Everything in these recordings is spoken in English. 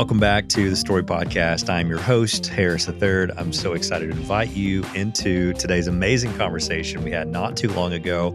welcome back to the Story Podcast. I'm your host, Harris III. I'm so excited to invite you into today's amazing conversation we had not too long ago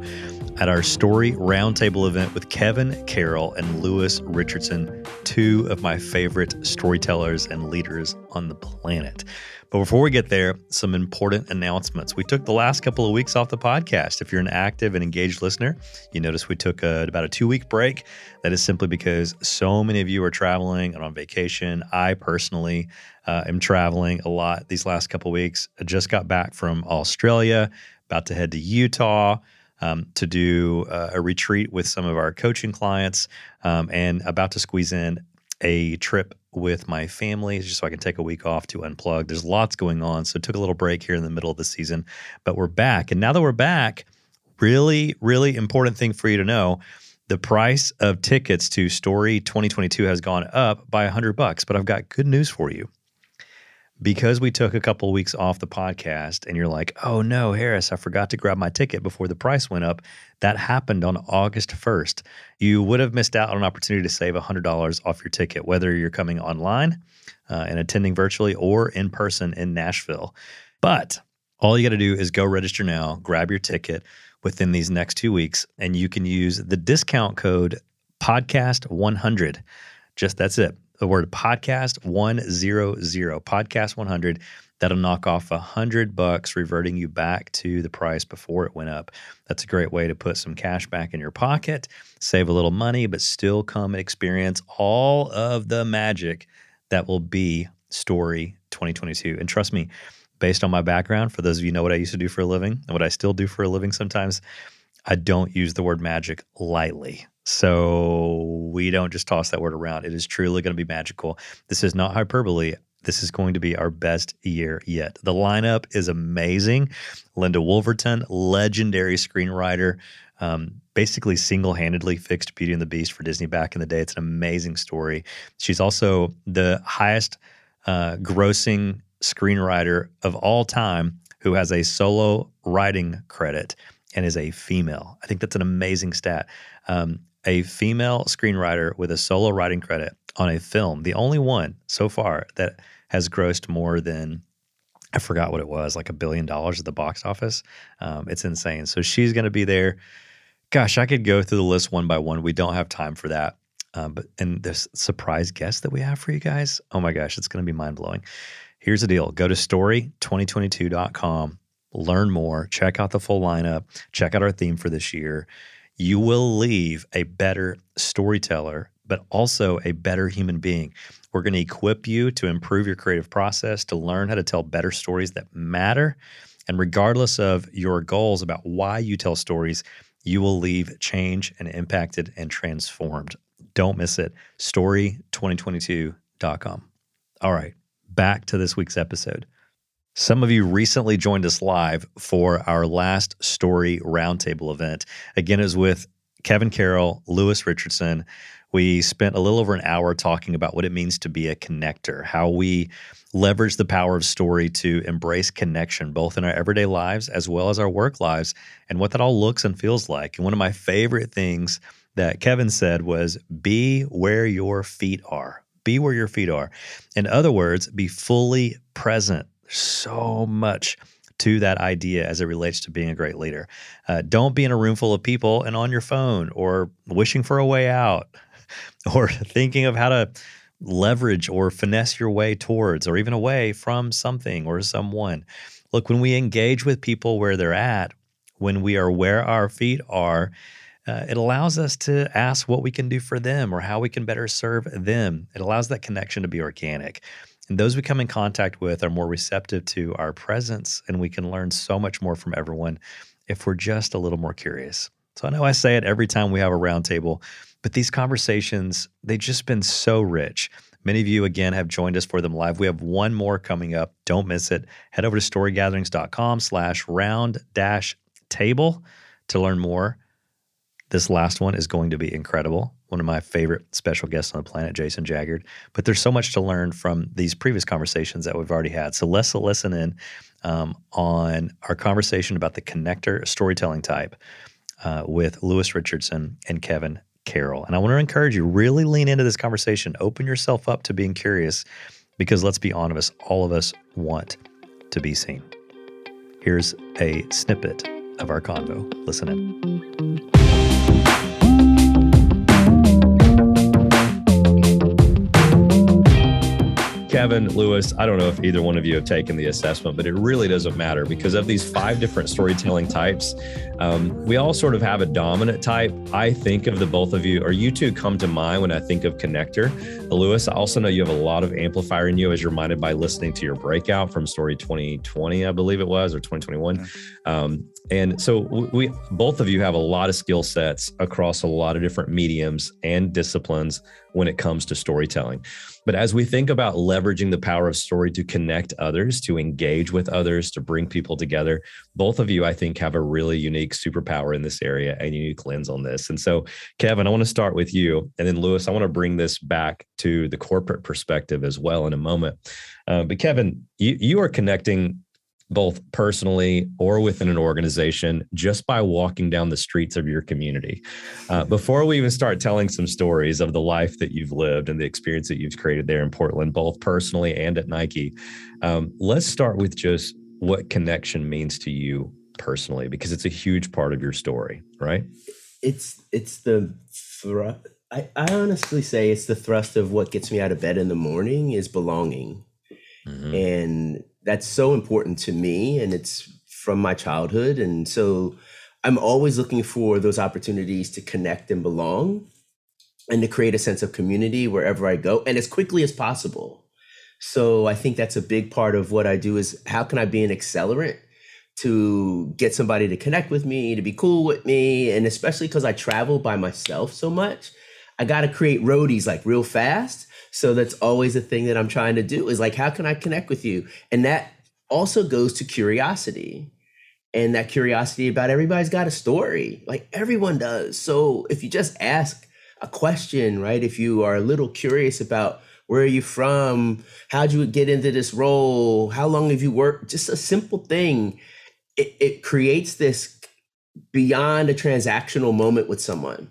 at our Story Roundtable event with Kevin Carroll and Lewis Richardson, two of my favorite storytellers and leaders on the planet. But before we get there, some important announcements. We took the last couple of weeks off the podcast. If you're an active and engaged listener, you notice we took a, about a two week break. That is simply because so many of you are traveling and on vacation. I personally uh, am traveling a lot these last couple of weeks. I just got back from Australia, about to head to Utah. Um, to do uh, a retreat with some of our coaching clients um, and about to squeeze in a trip with my family just so I can take a week off to unplug. There's lots going on. So took a little break here in the middle of the season, but we're back. And now that we're back, really, really important thing for you to know. The price of tickets to Story 2022 has gone up by 100 bucks, but I've got good news for you because we took a couple of weeks off the podcast and you're like, oh no, Harris, I forgot to grab my ticket before the price went up. That happened on August 1st. You would have missed out on an opportunity to save $100 off your ticket, whether you're coming online uh, and attending virtually or in person in Nashville. But all you got to do is go register now, grab your ticket within these next two weeks, and you can use the discount code podcast100. Just that's it the word podcast 100, podcast 100. That'll knock off a hundred bucks, reverting you back to the price before it went up. That's a great way to put some cash back in your pocket, save a little money, but still come and experience all of the magic that will be Story 2022. And trust me, based on my background, for those of you know what I used to do for a living and what I still do for a living sometimes, I don't use the word magic lightly. So we don't just toss that word around. It is truly going to be magical. This is not hyperbole. This is going to be our best year yet. The lineup is amazing. Linda Woolverton, legendary screenwriter, um, basically single handedly fixed Beauty and the Beast for Disney back in the day. It's an amazing story. She's also the highest uh, grossing screenwriter of all time who has a solo writing credit and is a female. I think that's an amazing stat. Um, a female screenwriter with a solo writing credit on a film, the only one so far that has grossed more than I forgot what it was, like a billion dollars at the box office. Um, it's insane. So she's going to be there. Gosh, I could go through the list one by one. We don't have time for that. Um, but and this surprise guest that we have for you guys, oh my gosh, it's going to be mind blowing. Here's the deal: go to story2022.com, learn more, check out the full lineup, check out our theme for this year you will leave a better storyteller, but also a better human being. We're going to equip you to improve your creative process, to learn how to tell better stories that matter. And regardless of your goals about why you tell stories, you will leave changed and impacted and transformed. Don't miss it. Story2022.com. All right, back to this week's episode. Some of you recently joined us live for our last story roundtable event. Again, it was with Kevin Carroll, Lewis Richardson. We spent a little over an hour talking about what it means to be a connector, how we leverage the power of story to embrace connection, both in our everyday lives as well as our work lives, and what that all looks and feels like. And one of my favorite things that Kevin said was be where your feet are. Be where your feet are. In other words, be fully present so much to that idea as it relates to being a great leader. Uh, don't be in a room full of people and on your phone or wishing for a way out or thinking of how to leverage or finesse your way towards or even away from something or someone. Look, when we engage with people where they're at, when we are where our feet are, uh, it allows us to ask what we can do for them or how we can better serve them. It allows that connection to be organic. And those we come in contact with are more receptive to our presence, and we can learn so much more from everyone if we're just a little more curious. So I know I say it every time we have a roundtable, but these conversations, they've just been so rich. Many of you, again, have joined us for them live. We have one more coming up. Don't miss it. Head over to storygatherings.com slash round dash table to learn more. This last one is going to be incredible one of my favorite special guests on the planet, Jason Jaggard. But there's so much to learn from these previous conversations that we've already had. So let's listen in um, on our conversation about the connector storytelling type uh, with Lewis Richardson and Kevin Carroll. And I want to encourage you really lean into this conversation, open yourself up to being curious because let's be honest, all of us want to be seen. Here's a snippet of our convo. Listen in. Kevin, Lewis, I don't know if either one of you have taken the assessment, but it really doesn't matter because of these five different storytelling types. Um, we all sort of have a dominant type. I think of the both of you, or you two come to mind when I think of connector. Lewis, I also know you have a lot of amplifier in you as you're reminded by listening to your breakout from story 2020, I believe it was, or 2021. Um, and so we both of you have a lot of skill sets across a lot of different mediums and disciplines when it comes to storytelling. But as we think about leveraging the power of story to connect others, to engage with others, to bring people together, both of you, I think, have a really unique superpower in this area and unique lens on this. And so, Kevin, I want to start with you. And then, Lewis, I want to bring this back to the corporate perspective as well in a moment. Uh, but, Kevin, you, you are connecting both personally or within an organization just by walking down the streets of your community. Uh, before we even start telling some stories of the life that you've lived and the experience that you've created there in Portland, both personally and at Nike, um, let's start with just what connection means to you personally, because it's a huge part of your story, right? It's it's the thrust. I, I honestly say it's the thrust of what gets me out of bed in the morning is belonging. Mm-hmm. And that's so important to me and it's from my childhood and so i'm always looking for those opportunities to connect and belong and to create a sense of community wherever i go and as quickly as possible. So i think that's a big part of what i do is how can i be an accelerant to get somebody to connect with me to be cool with me and especially because i travel by myself so much i got to create roadies like real fast so that's always a thing that I'm trying to do is like, how can I connect with you? And that also goes to curiosity. And that curiosity about everybody's got a story, like everyone does. So if you just ask a question, right? If you are a little curious about where are you from? How'd you get into this role? How long have you worked? Just a simple thing. It, it creates this beyond a transactional moment with someone.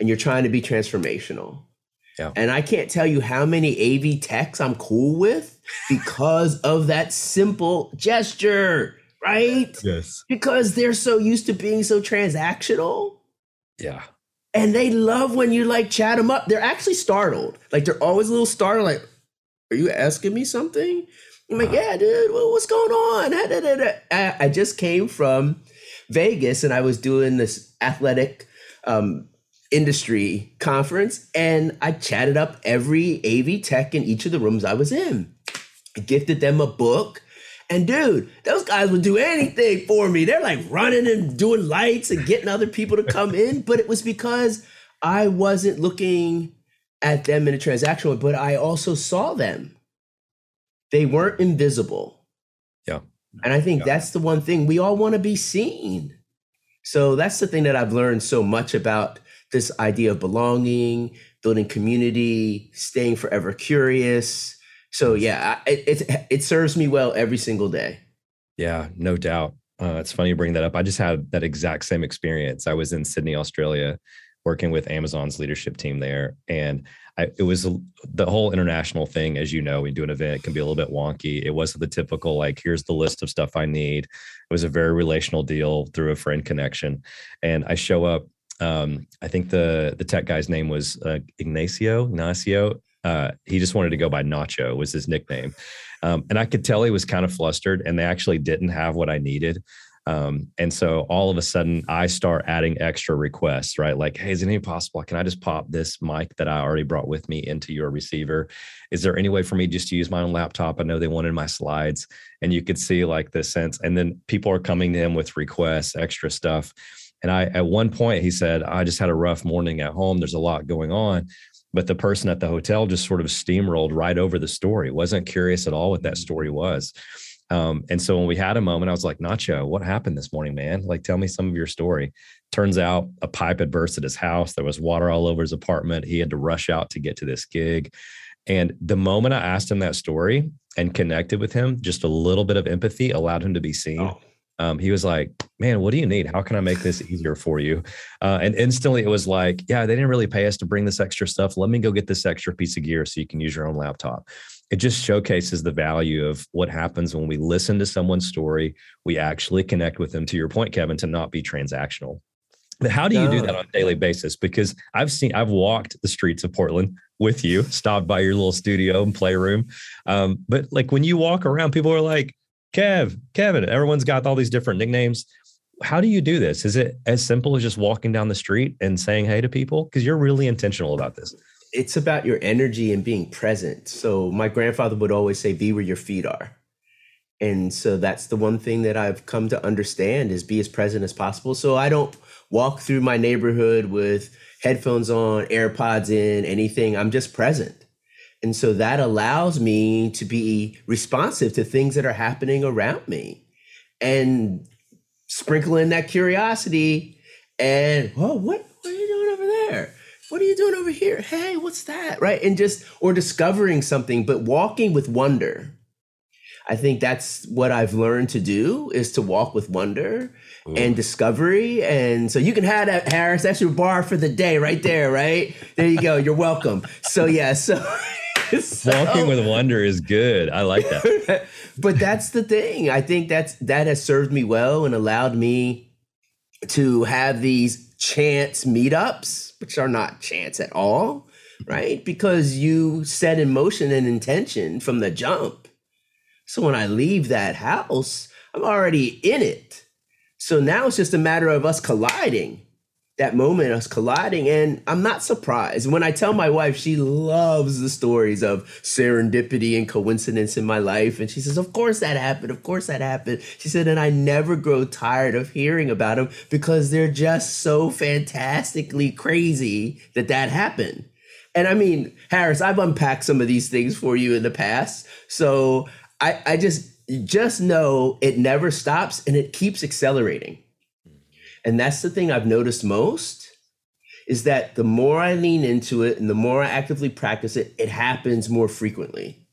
And you're trying to be transformational. Yeah. And I can't tell you how many AV techs I'm cool with because of that simple gesture, right? Yes. Because they're so used to being so transactional. Yeah. And they love when you like chat them up. They're actually startled. Like they're always a little startled, like, are you asking me something? I'm like, yeah, dude, well, what's going on? I just came from Vegas and I was doing this athletic um, industry conference and I chatted up every AV tech in each of the rooms I was in. I gifted them a book. And dude, those guys would do anything for me. They're like running and doing lights and getting other people to come in. But it was because I wasn't looking at them in a transactional, way, but I also saw them. They weren't invisible. Yeah. And I think yeah. that's the one thing we all want to be seen. So that's the thing that I've learned so much about this idea of belonging, building community, staying forever curious. So yeah, it, it, it serves me well every single day. Yeah, no doubt. Uh, it's funny you bring that up. I just had that exact same experience. I was in Sydney, Australia, working with Amazon's leadership team there, and I, it was the whole international thing. As you know, we do an event it can be a little bit wonky. It wasn't the typical like, here's the list of stuff I need. It was a very relational deal through a friend connection, and I show up um, I think the the tech guy's name was uh, Ignacio. Ignacio. Uh, he just wanted to go by Nacho was his nickname, um, and I could tell he was kind of flustered. And they actually didn't have what I needed. Um, and so all of a sudden, I start adding extra requests, right? Like, hey, is it any possible? Can I just pop this mic that I already brought with me into your receiver? Is there any way for me just to use my own laptop? I know they wanted my slides, and you could see like the sense. And then people are coming him with requests, extra stuff. And I, at one point, he said, I just had a rough morning at home. There's a lot going on. But the person at the hotel just sort of steamrolled right over the story, wasn't curious at all what that story was. Um, and so when we had a moment, I was like, Nacho, what happened this morning, man? Like, tell me some of your story. Turns out a pipe had burst at his house. There was water all over his apartment. He had to rush out to get to this gig. And the moment I asked him that story and connected with him, just a little bit of empathy allowed him to be seen. Oh um, he was like, "Man, what do you need? How can I make this easier for you?" Uh, and instantly, it was like, "Yeah, they didn't really pay us to bring this extra stuff. Let me go get this extra piece of gear so you can use your own laptop." It just showcases the value of what happens when we listen to someone's story. We actually connect with them. To your point, Kevin, to not be transactional. But how do you do that on a daily basis? Because I've seen, I've walked the streets of Portland with you, stopped by your little studio and playroom. Um, but like when you walk around, people are like, Kev, Kevin, everyone's got all these different nicknames. How do you do this? Is it as simple as just walking down the street and saying hey to people? Because you're really intentional about this. It's about your energy and being present. So my grandfather would always say, be where your feet are. And so that's the one thing that I've come to understand is be as present as possible. So I don't walk through my neighborhood with headphones on, AirPods in, anything. I'm just present. And so that allows me to be responsive to things that are happening around me and sprinkle in that curiosity and, oh, what, what are you doing over there? What are you doing over here? Hey, what's that? Right. And just, or discovering something, but walking with wonder. I think that's what I've learned to do is to walk with wonder Ooh. and mm. discovery. And so you can have that, Harris. That's your bar for the day right there, right? There you go. You're welcome. So, yeah. So, so, Walking with wonder is good. I like that. but that's the thing. I think that's that has served me well and allowed me to have these chance meetups, which are not chance at all, right? Because you set in motion an intention from the jump. So when I leave that house, I'm already in it. So now it's just a matter of us colliding that moment us colliding and i'm not surprised. When i tell my wife she loves the stories of serendipity and coincidence in my life and she says of course that happened of course that happened. She said and i never grow tired of hearing about them because they're just so fantastically crazy that that happened. And i mean harris i've unpacked some of these things for you in the past so i i just just know it never stops and it keeps accelerating and that's the thing I've noticed most is that the more I lean into it and the more I actively practice it, it happens more frequently.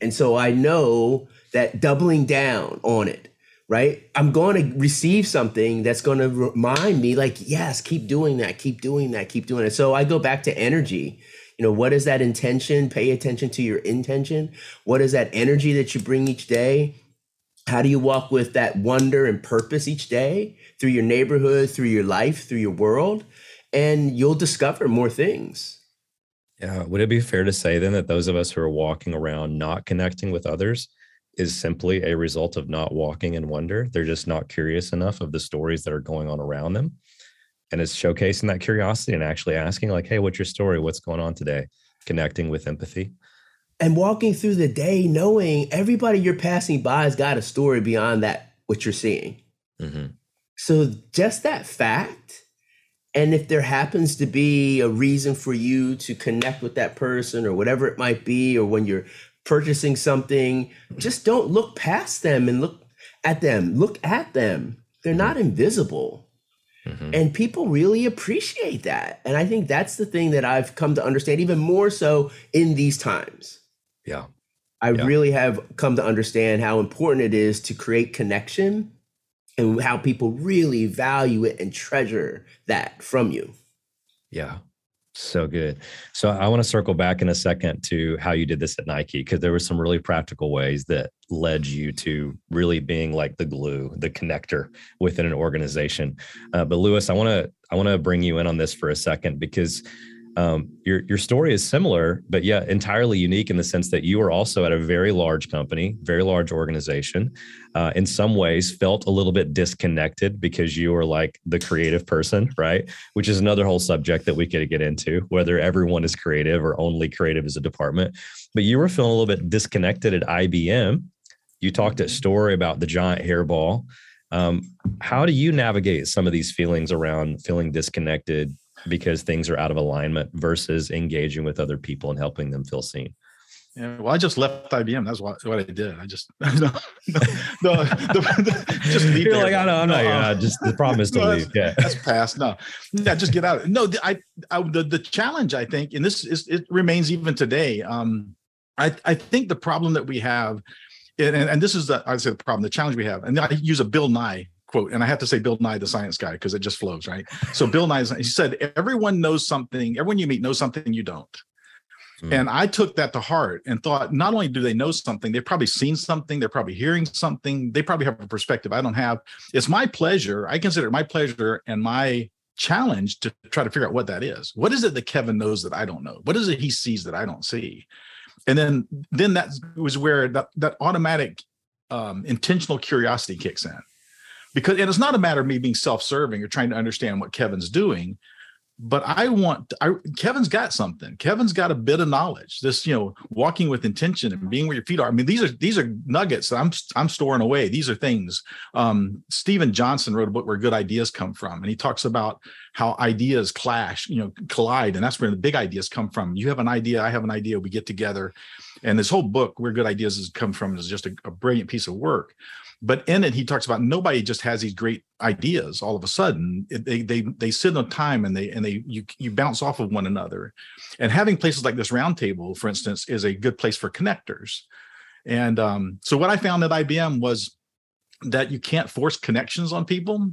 And so I know that doubling down on it, right? I'm going to receive something that's going to remind me, like, yes, keep doing that, keep doing that, keep doing it. So I go back to energy. You know, what is that intention? Pay attention to your intention. What is that energy that you bring each day? How do you walk with that wonder and purpose each day? through your neighborhood, through your life, through your world, and you'll discover more things. Yeah. Would it be fair to say then that those of us who are walking around not connecting with others is simply a result of not walking in wonder? They're just not curious enough of the stories that are going on around them. And it's showcasing that curiosity and actually asking, like, hey, what's your story? What's going on today? Connecting with empathy. And walking through the day knowing everybody you're passing by has got a story beyond that, what you're seeing. Mm-hmm. So just that fact, and if there happens to be a reason for you to connect with that person or whatever it might be, or when you're purchasing something, just don't look past them and look at them. Look at them. They're not invisible. Mm-hmm. And people really appreciate that. And I think that's the thing that I've come to understand even more so in these times. Yeah. I yeah. really have come to understand how important it is to create connection and how people really value it and treasure that from you. Yeah. So good. So I want to circle back in a second to how you did this at Nike because there were some really practical ways that led you to really being like the glue, the connector within an organization. Uh, but Lewis, I want to I want to bring you in on this for a second because um, your your story is similar, but yeah, entirely unique in the sense that you were also at a very large company, very large organization. Uh, in some ways, felt a little bit disconnected because you were like the creative person, right? Which is another whole subject that we could get into, whether everyone is creative or only creative as a department. But you were feeling a little bit disconnected at IBM. You talked at Story about the giant hairball. Um, how do you navigate some of these feelings around feeling disconnected because things are out of alignment versus engaging with other people and helping them feel seen. Yeah, well, I just left IBM. That's what, what I did. I just no, no, no, the, just leave. You're there. like, I know, I'm no, not. Uh, just the problem is to no, leave. Yeah, that's past. No, yeah, just get out. No, I, I, the the challenge I think, and this is it remains even today. Um, I I think the problem that we have and, and this is the I say the problem, the challenge we have. And I use a Bill Nye quote, and I have to say Bill Nye, the science guy, because it just flows, right? So Bill Nye, he said, everyone knows something, everyone you meet knows something you don't. Mm. And I took that to heart and thought, not only do they know something, they've probably seen something, they're probably hearing something, they probably have a perspective I don't have. It's my pleasure, I consider it my pleasure and my challenge to try to figure out what that is. What is it that Kevin knows that I don't know? What is it he sees that I don't see? And then then that was where that, that automatic um, intentional curiosity kicks in. Because and it's not a matter of me being self-serving or trying to understand what Kevin's doing but I want I, Kevin's got something. Kevin's got a bit of knowledge. This, you know, walking with intention and being where your feet are. I mean, these are these are nuggets I'm I'm storing away. These are things. Um, Steven Johnson wrote a book where good ideas come from, and he talks about how ideas clash, you know, collide, and that's where the big ideas come from. You have an idea, I have an idea, we get together, and this whole book, where good ideas has come from, is just a, a brilliant piece of work. But in it, he talks about nobody just has these great ideas all of a sudden. they they they sit on time and they and they you you bounce off of one another. And having places like this roundtable, for instance, is a good place for connectors. And um, so what I found at IBM was that you can't force connections on people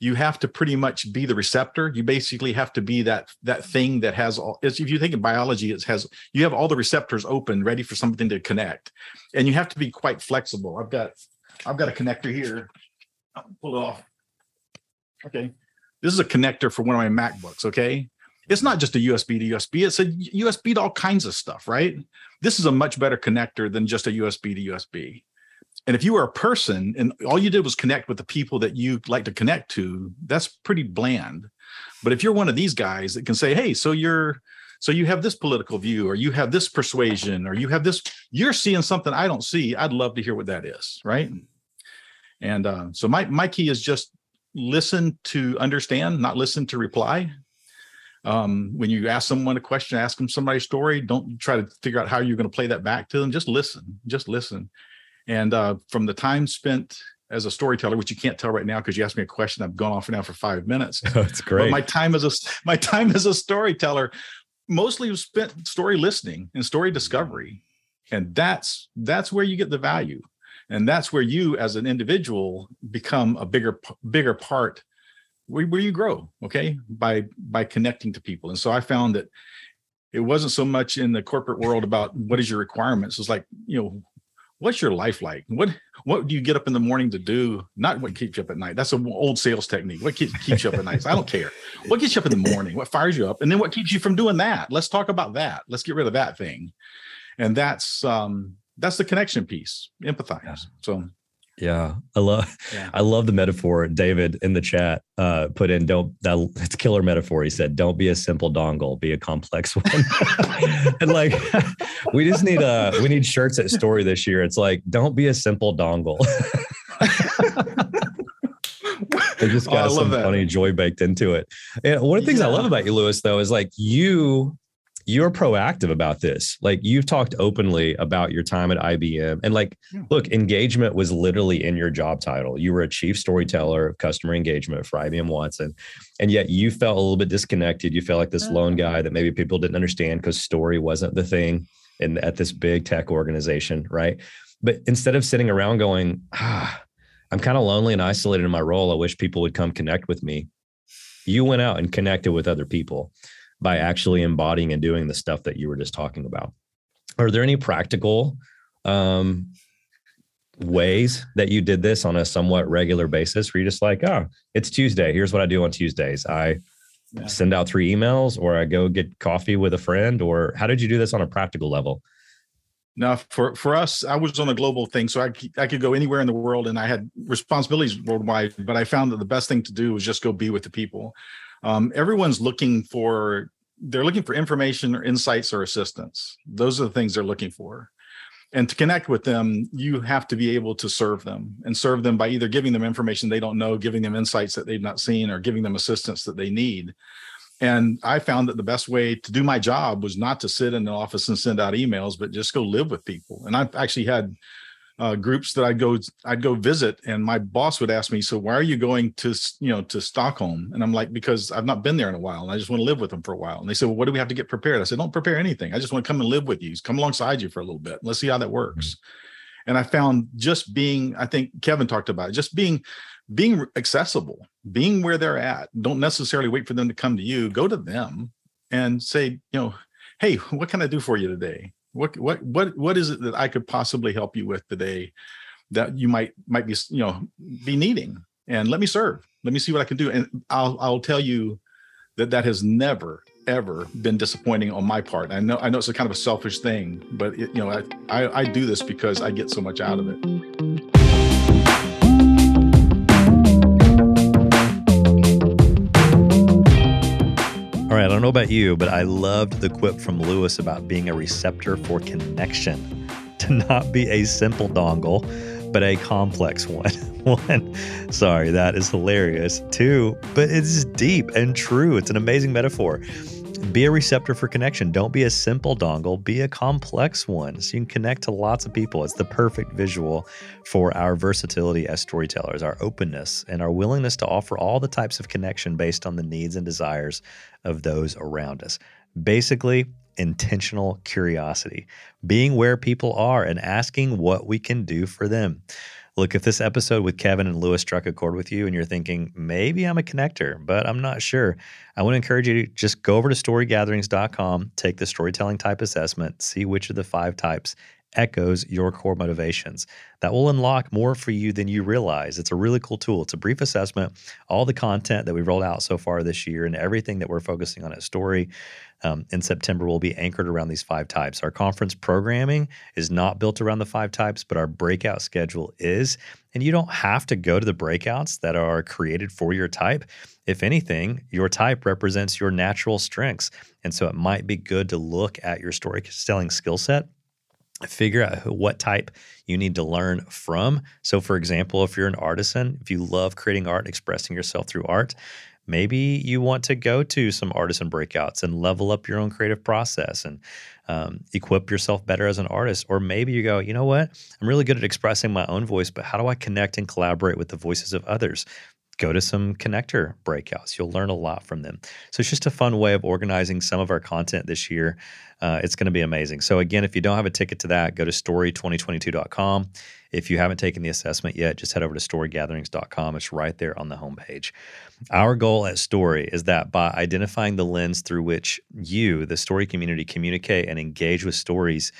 you have to pretty much be the receptor you basically have to be that that thing that has all if you think in biology it has you have all the receptors open ready for something to connect and you have to be quite flexible i've got I've got a connector here. I'll pull it off. Okay. This is a connector for one of my MacBooks. Okay. It's not just a USB to USB, it's a USB to all kinds of stuff, right? This is a much better connector than just a USB to USB. And if you were a person and all you did was connect with the people that you like to connect to, that's pretty bland. But if you're one of these guys that can say, hey, so you're so you have this political view or you have this persuasion or you have this you're seeing something i don't see i'd love to hear what that is right? And uh, so my my key is just listen to understand not listen to reply. Um, when you ask someone a question ask them somebody's story don't try to figure out how you're going to play that back to them just listen just listen and uh, from the time spent as a storyteller, which you can't tell right now because you asked me a question. I've gone off now for five minutes. That's great. But my time as a my time as a storyteller mostly spent story listening and story discovery and that's that's where you get the value and that's where you as an individual become a bigger bigger part where, where you grow okay by by connecting to people and so i found that it wasn't so much in the corporate world about what is your requirements it's like you know what's your life like? What what do you get up in the morning to do? Not what keeps you up at night. That's an old sales technique. What keeps, keeps you up at night? I don't care. What gets you up in the morning? What fires you up? And then what keeps you from doing that? Let's talk about that. Let's get rid of that thing. And that's um that's the connection piece. Empathize. Yeah. So yeah, I love yeah. I love the metaphor. David in the chat uh, put in don't that it's killer metaphor. He said, "Don't be a simple dongle, be a complex one." and like, we just need a we need shirts at Story this year. It's like, don't be a simple dongle. I just got oh, some that. funny joy baked into it. And one of the things yeah. I love about you, Lewis, though, is like you you're proactive about this. Like you've talked openly about your time at IBM. And like, yeah. look, engagement was literally in your job title. You were a chief storyteller of customer engagement for IBM Watson. And yet you felt a little bit disconnected. You felt like this lone oh. guy that maybe people didn't understand because story wasn't the thing in at this big tech organization, right? But instead of sitting around going, ah, I'm kind of lonely and isolated in my role. I wish people would come connect with me. You went out and connected with other people by actually embodying and doing the stuff that you were just talking about. Are there any practical um, ways that you did this on a somewhat regular basis where you're just like, oh, it's Tuesday. Here's what I do on Tuesdays. I yeah. send out three emails or I go get coffee with a friend, or how did you do this on a practical level? Now, for, for us, I was on a global thing, so I, I could go anywhere in the world and I had responsibilities worldwide, but I found that the best thing to do was just go be with the people um, everyone's looking for they're looking for information or insights or assistance. Those are the things they're looking for. And to connect with them you have to be able to serve them and serve them by either giving them information they don't know giving them insights that they've not seen or giving them assistance that they need. And i found that the best way to do my job was not to sit in the office and send out emails but just go live with people. And i've actually had uh, groups that I'd go I'd go visit, and my boss would ask me, "So why are you going to you know to Stockholm?" And I'm like, "Because I've not been there in a while, and I just want to live with them for a while." And they said, "Well, what do we have to get prepared?" I said, "Don't prepare anything. I just want to come and live with you, come alongside you for a little bit. Let's see how that works." And I found just being, I think Kevin talked about it, just being being accessible, being where they're at. Don't necessarily wait for them to come to you. Go to them and say, you know, hey, what can I do for you today? What what what what is it that I could possibly help you with today that you might might be you know be needing? And let me serve. Let me see what I can do. And I'll I'll tell you that that has never ever been disappointing on my part. I know I know it's a kind of a selfish thing, but it, you know I, I I do this because I get so much out of it. All right, I don't know about you, but I loved the quip from Lewis about being a receptor for connection, to not be a simple dongle, but a complex one. one, sorry, that is hilarious. Two, but it's deep and true. It's an amazing metaphor. Be a receptor for connection. Don't be a simple dongle, be a complex one so you can connect to lots of people. It's the perfect visual for our versatility as storytellers, our openness, and our willingness to offer all the types of connection based on the needs and desires of those around us. Basically, intentional curiosity, being where people are and asking what we can do for them. Look, if this episode with Kevin and Lewis struck a chord with you and you're thinking, maybe I'm a connector, but I'm not sure, I want to encourage you to just go over to storygatherings.com, take the storytelling type assessment, see which of the five types echoes your core motivations. That will unlock more for you than you realize. It's a really cool tool. It's a brief assessment. All the content that we've rolled out so far this year and everything that we're focusing on at Story um, in September will be anchored around these five types. Our conference programming is not built around the five types, but our breakout schedule is. And you don't have to go to the breakouts that are created for your type. If anything, your type represents your natural strengths. And so it might be good to look at your storytelling skill set figure out what type you need to learn from. So, for example, if you're an artisan, if you love creating art, expressing yourself through art, maybe you want to go to some artisan breakouts and level up your own creative process and um, equip yourself better as an artist. Or maybe you go, you know what? I'm really good at expressing my own voice, but how do I connect and collaborate with the voices of others? Go to some connector breakouts. You'll learn a lot from them. So it's just a fun way of organizing some of our content this year. Uh, it's going to be amazing. So, again, if you don't have a ticket to that, go to story2022.com. If you haven't taken the assessment yet, just head over to storygatherings.com. It's right there on the homepage. Our goal at Story is that by identifying the lens through which you, the story community, communicate and engage with stories,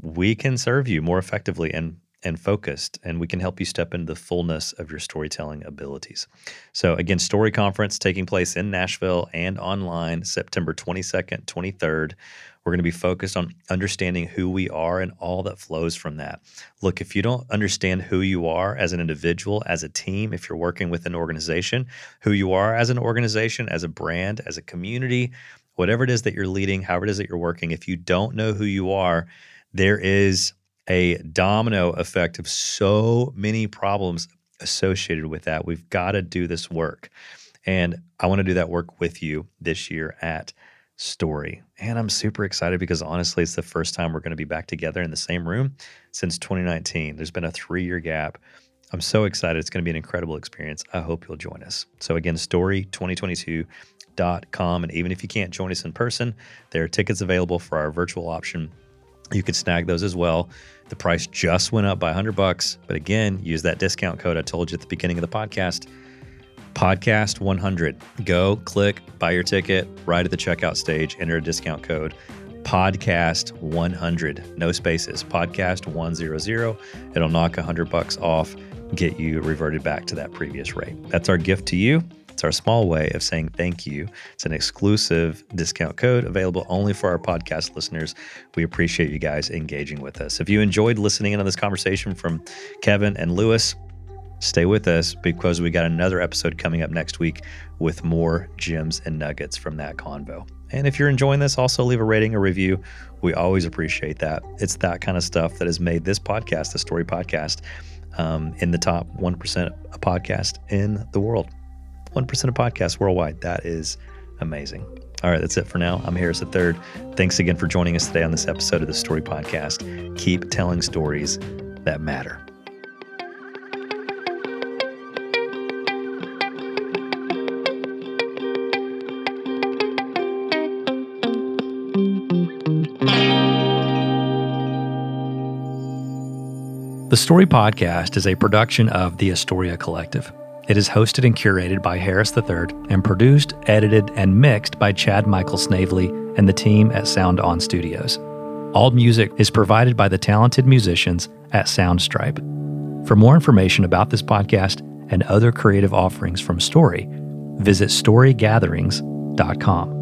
we can serve you more effectively and and focused, and we can help you step into the fullness of your storytelling abilities. So, again, Story Conference taking place in Nashville and online September 22nd, 23rd. We're going to be focused on understanding who we are and all that flows from that. Look, if you don't understand who you are as an individual, as a team, if you're working with an organization, who you are as an organization, as a brand, as a community, whatever it is that you're leading, however it is that you're working, if you don't know who you are, there is a domino effect of so many problems associated with that. We've got to do this work. And I want to do that work with you this year at story. And I'm super excited because honestly, it's the first time we're going to be back together in the same room since 2019. There's been a three year gap. I'm so excited. It's going to be an incredible experience. I hope you'll join us. So, again, story2022.com. And even if you can't join us in person, there are tickets available for our virtual option. You can snag those as well. The price just went up by 100 bucks. But again, use that discount code I told you at the beginning of the podcast podcast 100. Go, click, buy your ticket, right at the checkout stage, enter a discount code podcast 100. No spaces. Podcast 100. It'll knock 100 bucks off, get you reverted back to that previous rate. That's our gift to you. It's our small way of saying thank you. It's an exclusive discount code available only for our podcast listeners. We appreciate you guys engaging with us. If you enjoyed listening in on this conversation from Kevin and Lewis, Stay with us because we got another episode coming up next week with more gems and nuggets from that convo. And if you're enjoying this, also leave a rating or review. We always appreciate that. It's that kind of stuff that has made this podcast, the Story Podcast, um, in the top 1% of podcast in the world. 1% of podcasts worldwide. That is amazing. All right, that's it for now. I'm Harris III. Thanks again for joining us today on this episode of the Story Podcast. Keep telling stories that matter. The Story Podcast is a production of the Astoria Collective. It is hosted and curated by Harris III and produced, edited, and mixed by Chad Michael Snavely and the team at Sound On Studios. All music is provided by the talented musicians at Soundstripe. For more information about this podcast and other creative offerings from Story, visit storygatherings.com.